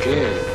Okay.